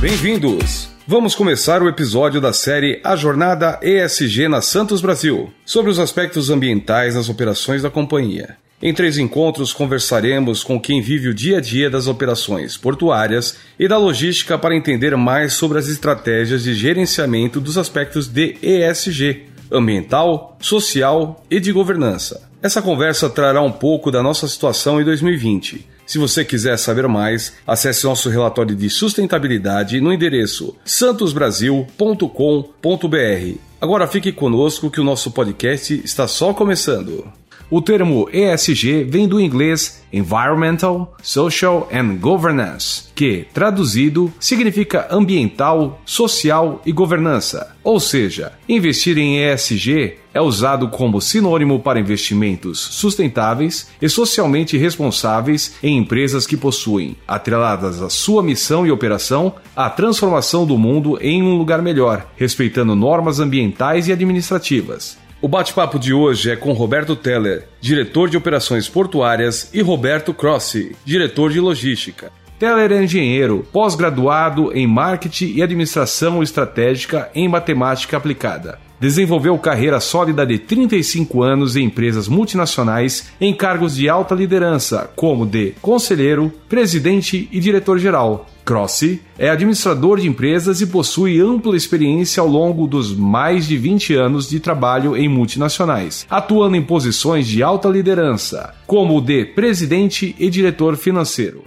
Bem-vindos! Vamos começar o episódio da série A Jornada ESG na Santos Brasil, sobre os aspectos ambientais nas operações da companhia. Em três encontros, conversaremos com quem vive o dia a dia das operações portuárias e da logística para entender mais sobre as estratégias de gerenciamento dos aspectos de ESG ambiental, social e de governança. Essa conversa trará um pouco da nossa situação em 2020. Se você quiser saber mais, acesse nosso relatório de sustentabilidade no endereço santosbrasil.com.br. Agora fique conosco que o nosso podcast está só começando. O termo ESG vem do inglês Environmental, Social and Governance, que, traduzido, significa ambiental, social e governança. Ou seja, investir em ESG é usado como sinônimo para investimentos sustentáveis e socialmente responsáveis em empresas que possuem, atreladas à sua missão e operação, a transformação do mundo em um lugar melhor, respeitando normas ambientais e administrativas. O bate-papo de hoje é com Roberto Teller, diretor de operações portuárias, e Roberto Crossi, diretor de logística. Teller é engenheiro, pós-graduado em marketing e administração estratégica em matemática aplicada. Desenvolveu carreira sólida de 35 anos em empresas multinacionais em cargos de alta liderança, como de conselheiro, presidente e diretor-geral. Crossi é administrador de empresas e possui ampla experiência ao longo dos mais de 20 anos de trabalho em multinacionais, atuando em posições de alta liderança, como de presidente e diretor financeiro.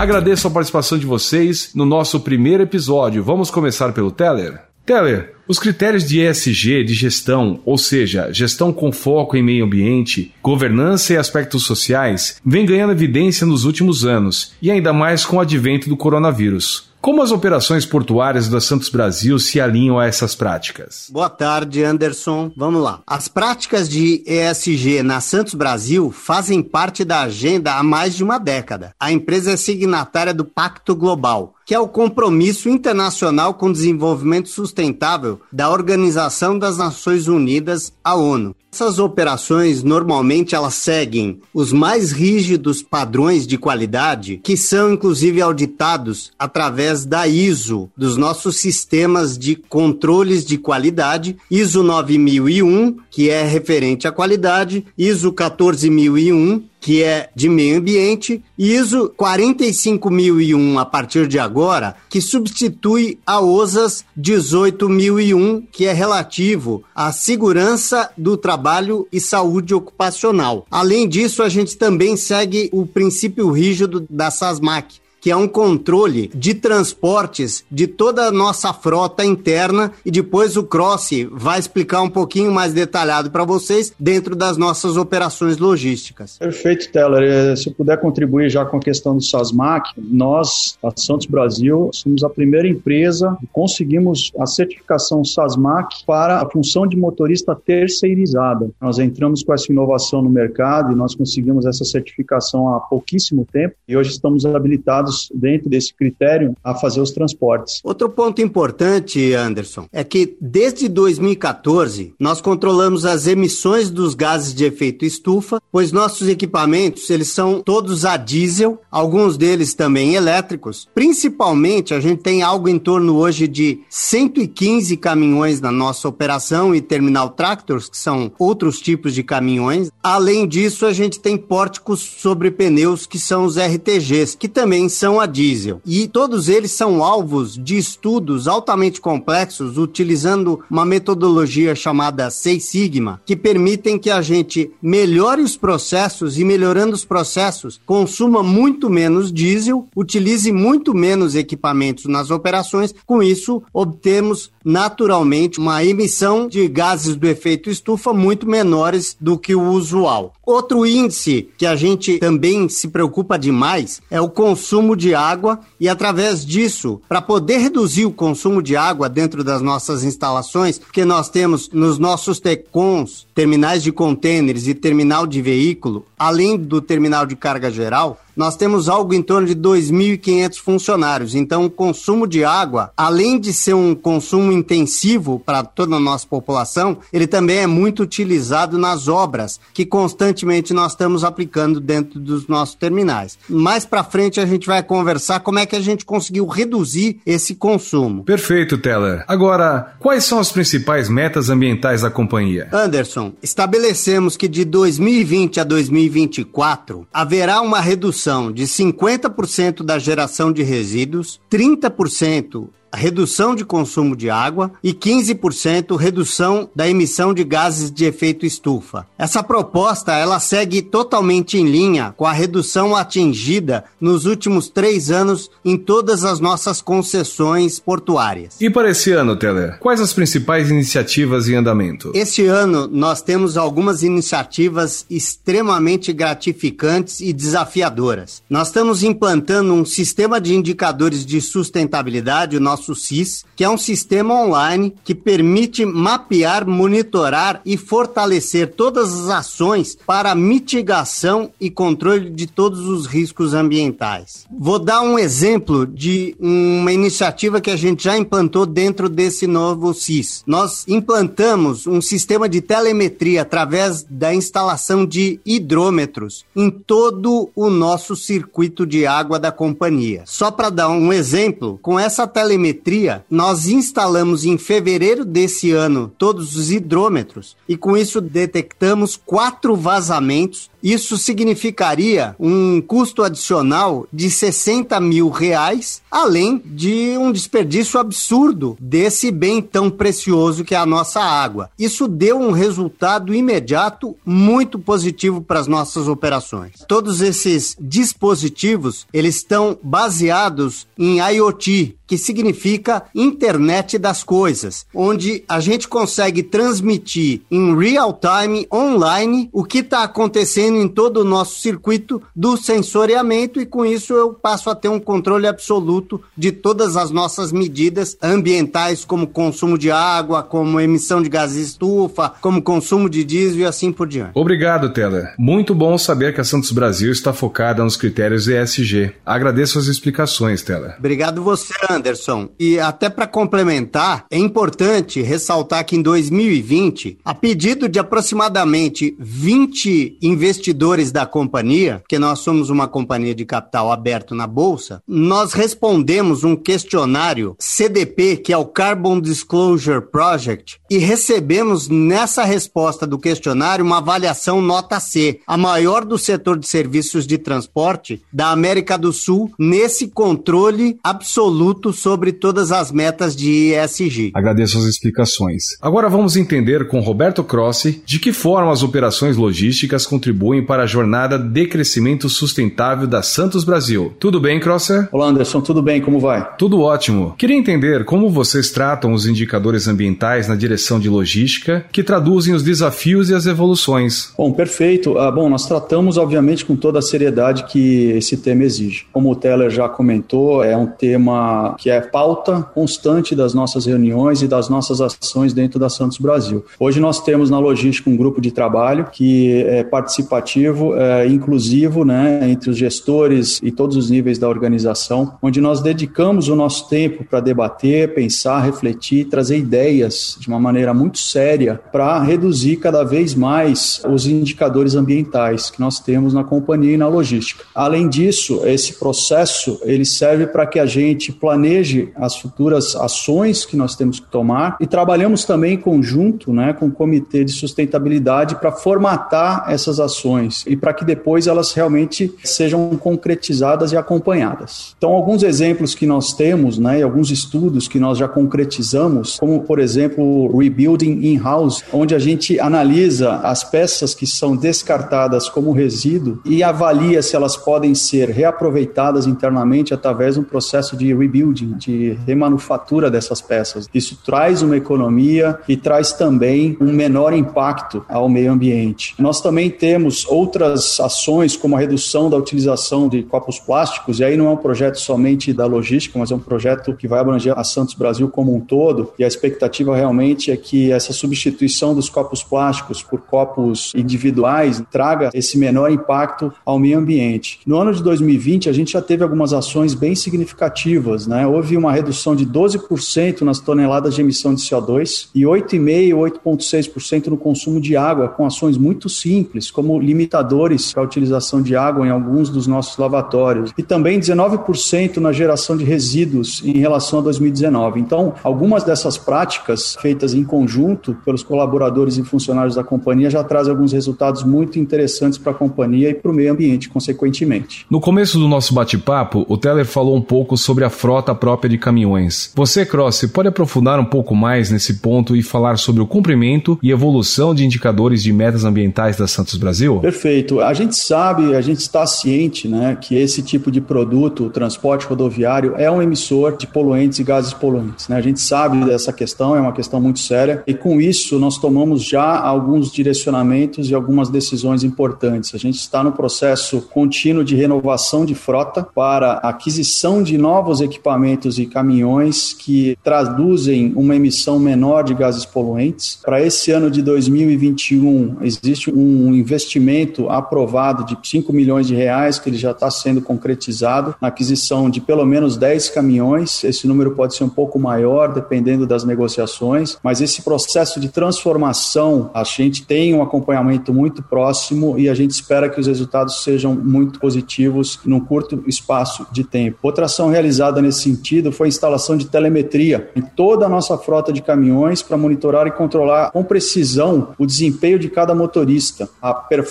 Agradeço a participação de vocês no nosso primeiro episódio. Vamos começar pelo Teller? Teller, os critérios de ESG de gestão, ou seja, gestão com foco em meio ambiente, governança e aspectos sociais, vem ganhando evidência nos últimos anos, e ainda mais com o advento do coronavírus. Como as operações portuárias da Santos Brasil se alinham a essas práticas? Boa tarde, Anderson. Vamos lá. As práticas de ESG na Santos Brasil fazem parte da agenda há mais de uma década. A empresa é signatária do Pacto Global, que é o compromisso internacional com desenvolvimento sustentável da Organização das Nações Unidas, a ONU. Essas operações normalmente elas seguem os mais rígidos padrões de qualidade, que são inclusive auditados através da ISO, dos nossos sistemas de controles de qualidade, ISO 9001, que é referente à qualidade, ISO 14001, que é de meio ambiente, ISO 45001 a partir de agora, que substitui a OSAS 18001, que é relativo à segurança do trabalho e saúde ocupacional. Além disso, a gente também segue o princípio rígido da SASMAC, que é um controle de transportes de toda a nossa frota interna e depois o Cross vai explicar um pouquinho mais detalhado para vocês dentro das nossas operações logísticas. Perfeito, Teller. Eh, se eu puder contribuir já com a questão do SASMAC, nós, a Santos Brasil, somos a primeira empresa que conseguimos a certificação SASMAC para a função de motorista terceirizada. Nós entramos com essa inovação no mercado e nós conseguimos essa certificação há pouquíssimo tempo e hoje estamos habilitados dentro desse critério a fazer os transportes. Outro ponto importante, Anderson, é que desde 2014 nós controlamos as emissões dos gases de efeito estufa, pois nossos equipamentos eles são todos a diesel, alguns deles também elétricos. Principalmente a gente tem algo em torno hoje de 115 caminhões na nossa operação e terminal tractors, que são outros tipos de caminhões. Além disso, a gente tem pórticos sobre pneus, que são os RTGs, que também são a diesel. E todos eles são alvos de estudos altamente complexos, utilizando uma metodologia chamada Seis Sigma, que permitem que a gente melhore os processos e melhorando os processos, consuma muito menos diesel, utilize muito menos equipamentos nas operações. Com isso, obtemos naturalmente uma emissão de gases do efeito estufa muito menores do que o usual. Outro índice que a gente também se preocupa demais é o consumo de água e através disso, para poder reduzir o consumo de água dentro das nossas instalações, porque nós temos nos nossos TECONs, terminais de contêineres e terminal de veículo, além do terminal de carga geral, nós temos algo em torno de 2.500 funcionários. Então, o consumo de água, além de ser um consumo intensivo para toda a nossa população, ele também é muito utilizado nas obras que constantemente nós estamos aplicando dentro dos nossos terminais. Mais para frente a gente vai conversar como é que a gente conseguiu reduzir esse consumo. Perfeito, Teller. Agora, quais são as principais metas ambientais da companhia? Anderson, estabelecemos que de 2020 a 2024 haverá uma redução de 50% da geração de resíduos, 30% redução de consumo de água e 15% redução da emissão de gases de efeito estufa. Essa proposta ela segue totalmente em linha com a redução atingida nos últimos três anos em todas as nossas concessões portuárias. E para esse ano, Teller, quais as principais iniciativas em andamento? Este ano nós temos algumas iniciativas extremamente gratificantes e desafiadoras. Nós estamos implantando um sistema de indicadores de sustentabilidade, o nosso nosso SIS, que é um sistema online que permite mapear, monitorar e fortalecer todas as ações para mitigação e controle de todos os riscos ambientais. Vou dar um exemplo de uma iniciativa que a gente já implantou dentro desse novo SIS. Nós implantamos um sistema de telemetria através da instalação de hidrômetros em todo o nosso circuito de água da companhia. Só para dar um exemplo, com essa telemetria telemetria, nós instalamos em fevereiro desse ano todos os hidrômetros e com isso detectamos quatro vazamentos isso significaria um custo adicional de 60 mil reais, além de um desperdício absurdo desse bem tão precioso que é a nossa água. Isso deu um resultado imediato muito positivo para as nossas operações. Todos esses dispositivos, eles estão baseados em IoT, que significa internet das coisas, onde a gente consegue transmitir em real time online o que está acontecendo em todo o nosso circuito do sensoriamento e com isso eu passo a ter um controle absoluto de todas as nossas medidas ambientais, como consumo de água, como emissão de gases estufa, como consumo de diesel e assim por diante. Obrigado, Teller. Muito bom saber que a Santos Brasil está focada nos critérios ESG. Agradeço as explicações, Teller. Obrigado você, Anderson. E até para complementar, é importante ressaltar que em 2020, a pedido de aproximadamente 20 investidores investidores da companhia, que nós somos uma companhia de capital aberto na bolsa, nós respondemos um questionário CDP, que é o Carbon Disclosure Project, e recebemos nessa resposta do questionário uma avaliação nota C, a maior do setor de serviços de transporte da América do Sul, nesse controle absoluto sobre todas as metas de ESG. Agradeço as explicações. Agora vamos entender com Roberto Crossi de que forma as operações logísticas contribuem contribuem para a jornada de crescimento sustentável da Santos Brasil. Tudo bem, Crosser? Olá, Anderson, tudo bem? Como vai? Tudo ótimo. Queria entender como vocês tratam os indicadores ambientais na direção de logística, que traduzem os desafios e as evoluções. Bom, perfeito. Ah, bom, nós tratamos, obviamente, com toda a seriedade que esse tema exige. Como o Teller já comentou, é um tema que é pauta constante das nossas reuniões e das nossas ações dentro da Santos Brasil. Hoje nós temos na logística um grupo de trabalho que é, participa participativo, é, inclusivo, né, entre os gestores e todos os níveis da organização, onde nós dedicamos o nosso tempo para debater, pensar, refletir, trazer ideias de uma maneira muito séria para reduzir cada vez mais os indicadores ambientais que nós temos na companhia e na logística. Além disso, esse processo ele serve para que a gente planeje as futuras ações que nós temos que tomar e trabalhamos também em conjunto, né, com o comitê de sustentabilidade para formatar essas ações e para que depois elas realmente sejam concretizadas e acompanhadas. Então, alguns exemplos que nós temos, né, alguns estudos que nós já concretizamos, como por exemplo o Rebuilding In-House, onde a gente analisa as peças que são descartadas como resíduo e avalia se elas podem ser reaproveitadas internamente através de um processo de rebuilding, de remanufatura dessas peças. Isso traz uma economia e traz também um menor impacto ao meio ambiente. Nós também temos outras ações, como a redução da utilização de copos plásticos, e aí não é um projeto somente da logística, mas é um projeto que vai abranger a Santos Brasil como um todo, e a expectativa realmente é que essa substituição dos copos plásticos por copos individuais traga esse menor impacto ao meio ambiente. No ano de 2020, a gente já teve algumas ações bem significativas, né? Houve uma redução de 12% nas toneladas de emissão de CO2 e 8,5%, 8,6% no consumo de água, com ações muito simples, como limitadores para a utilização de água em alguns dos nossos lavatórios, e também 19% na geração de resíduos em relação a 2019. Então, algumas dessas práticas feitas em conjunto pelos colaboradores e funcionários da companhia já trazem alguns resultados muito interessantes para a companhia e para o meio ambiente, consequentemente. No começo do nosso bate-papo, o Teller falou um pouco sobre a frota própria de caminhões. Você, Cross, pode aprofundar um pouco mais nesse ponto e falar sobre o cumprimento e evolução de indicadores de metas ambientais da Santos Brasil? Perfeito. A gente sabe, a gente está ciente né, que esse tipo de produto, o transporte rodoviário, é um emissor de poluentes e gases poluentes. Né? A gente sabe dessa questão, é uma questão muito séria, e com isso nós tomamos já alguns direcionamentos e algumas decisões importantes. A gente está no processo contínuo de renovação de frota para aquisição de novos equipamentos e caminhões que traduzem uma emissão menor de gases poluentes. Para esse ano de 2021, existe um investimento aprovado de 5 milhões de reais, que ele já está sendo concretizado, na aquisição de pelo menos 10 caminhões. Esse número pode ser um pouco maior, dependendo das negociações, mas esse processo de transformação, a gente tem um acompanhamento muito próximo e a gente espera que os resultados sejam muito positivos num curto espaço de tempo. Outra ação realizada nesse sentido foi a instalação de telemetria em toda a nossa frota de caminhões para monitorar e controlar com precisão o desempenho de cada motorista. A performance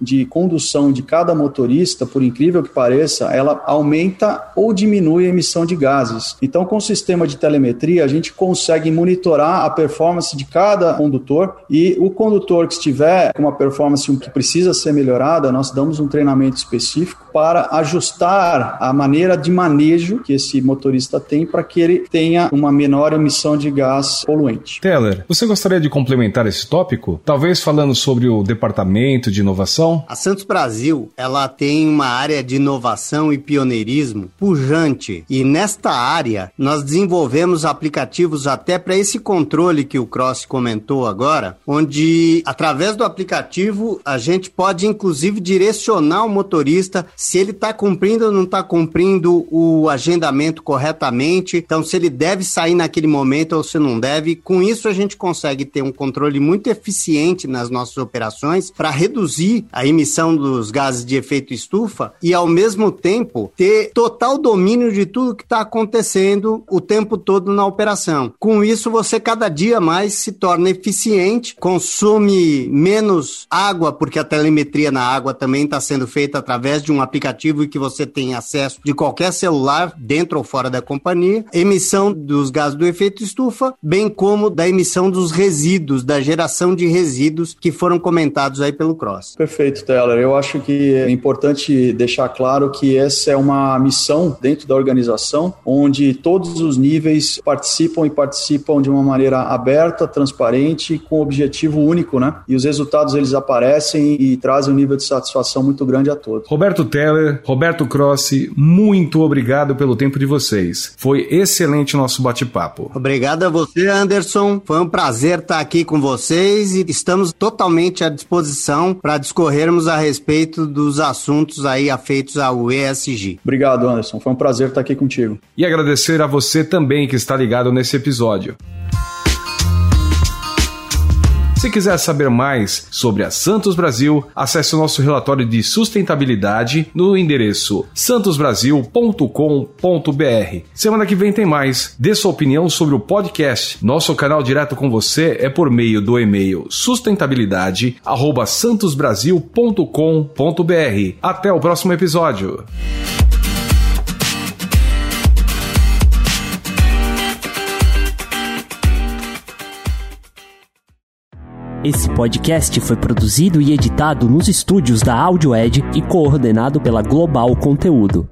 de condução de cada motorista, por incrível que pareça, ela aumenta ou diminui a emissão de gases. Então, com o sistema de telemetria, a gente consegue monitorar a performance de cada condutor e o condutor que estiver com uma performance que precisa ser melhorada, nós damos um treinamento específico para ajustar a maneira de manejo que esse motorista tem para que ele tenha uma menor emissão de gás poluente. Teller, você gostaria de complementar esse tópico? Talvez falando sobre o departamento de inovação? A Santos Brasil, ela tem uma área de inovação e pioneirismo pujante e nesta área nós desenvolvemos aplicativos até para esse controle que o Cross comentou agora, onde através do aplicativo a gente pode inclusive direcionar o motorista se ele está cumprindo ou não está cumprindo o agendamento corretamente, então se ele deve sair naquele momento ou se não deve. Com isso, a gente consegue ter um controle muito eficiente nas nossas operações para reduzir a emissão dos gases de efeito estufa e, ao mesmo tempo, ter total domínio de tudo que está acontecendo o tempo todo na operação. Com isso, você cada dia mais se torna eficiente, consome menos água, porque a telemetria na água também está sendo feita através de um aplicativo que você tem acesso de qualquer celular, dentro ou fora da companhia, emissão dos gases do efeito estufa, bem como da emissão dos resíduos, da geração de resíduos que foram comentados aí pelo Cross. Perfeito, Teller. Eu acho que é importante deixar claro que essa é uma missão dentro da organização, onde todos os níveis participam e participam de uma maneira aberta, transparente, com objetivo único, né? E os resultados eles aparecem e trazem um nível de satisfação muito grande a todos. Roberto Teller, Roberto Crossi, muito obrigado pelo tempo de vocês. Foi excelente o nosso bate-papo. Obrigado a você, Anderson. Foi um prazer estar aqui com vocês e estamos totalmente à disposição para discorrermos a respeito dos assuntos aí afeitos ao ESG. Obrigado, Anderson. Foi um prazer estar aqui contigo. E agradecer a você também que está ligado nesse episódio. Se quiser saber mais sobre a Santos Brasil, acesse o nosso relatório de sustentabilidade no endereço santosbrasil.com.br. Semana que vem tem mais. Dê sua opinião sobre o podcast. Nosso canal direto com você é por meio do e-mail sustentabilidade@santosbrasil.com.br. Até o próximo episódio. Esse podcast foi produzido e editado nos estúdios da Audioed e coordenado pela Global Conteúdo.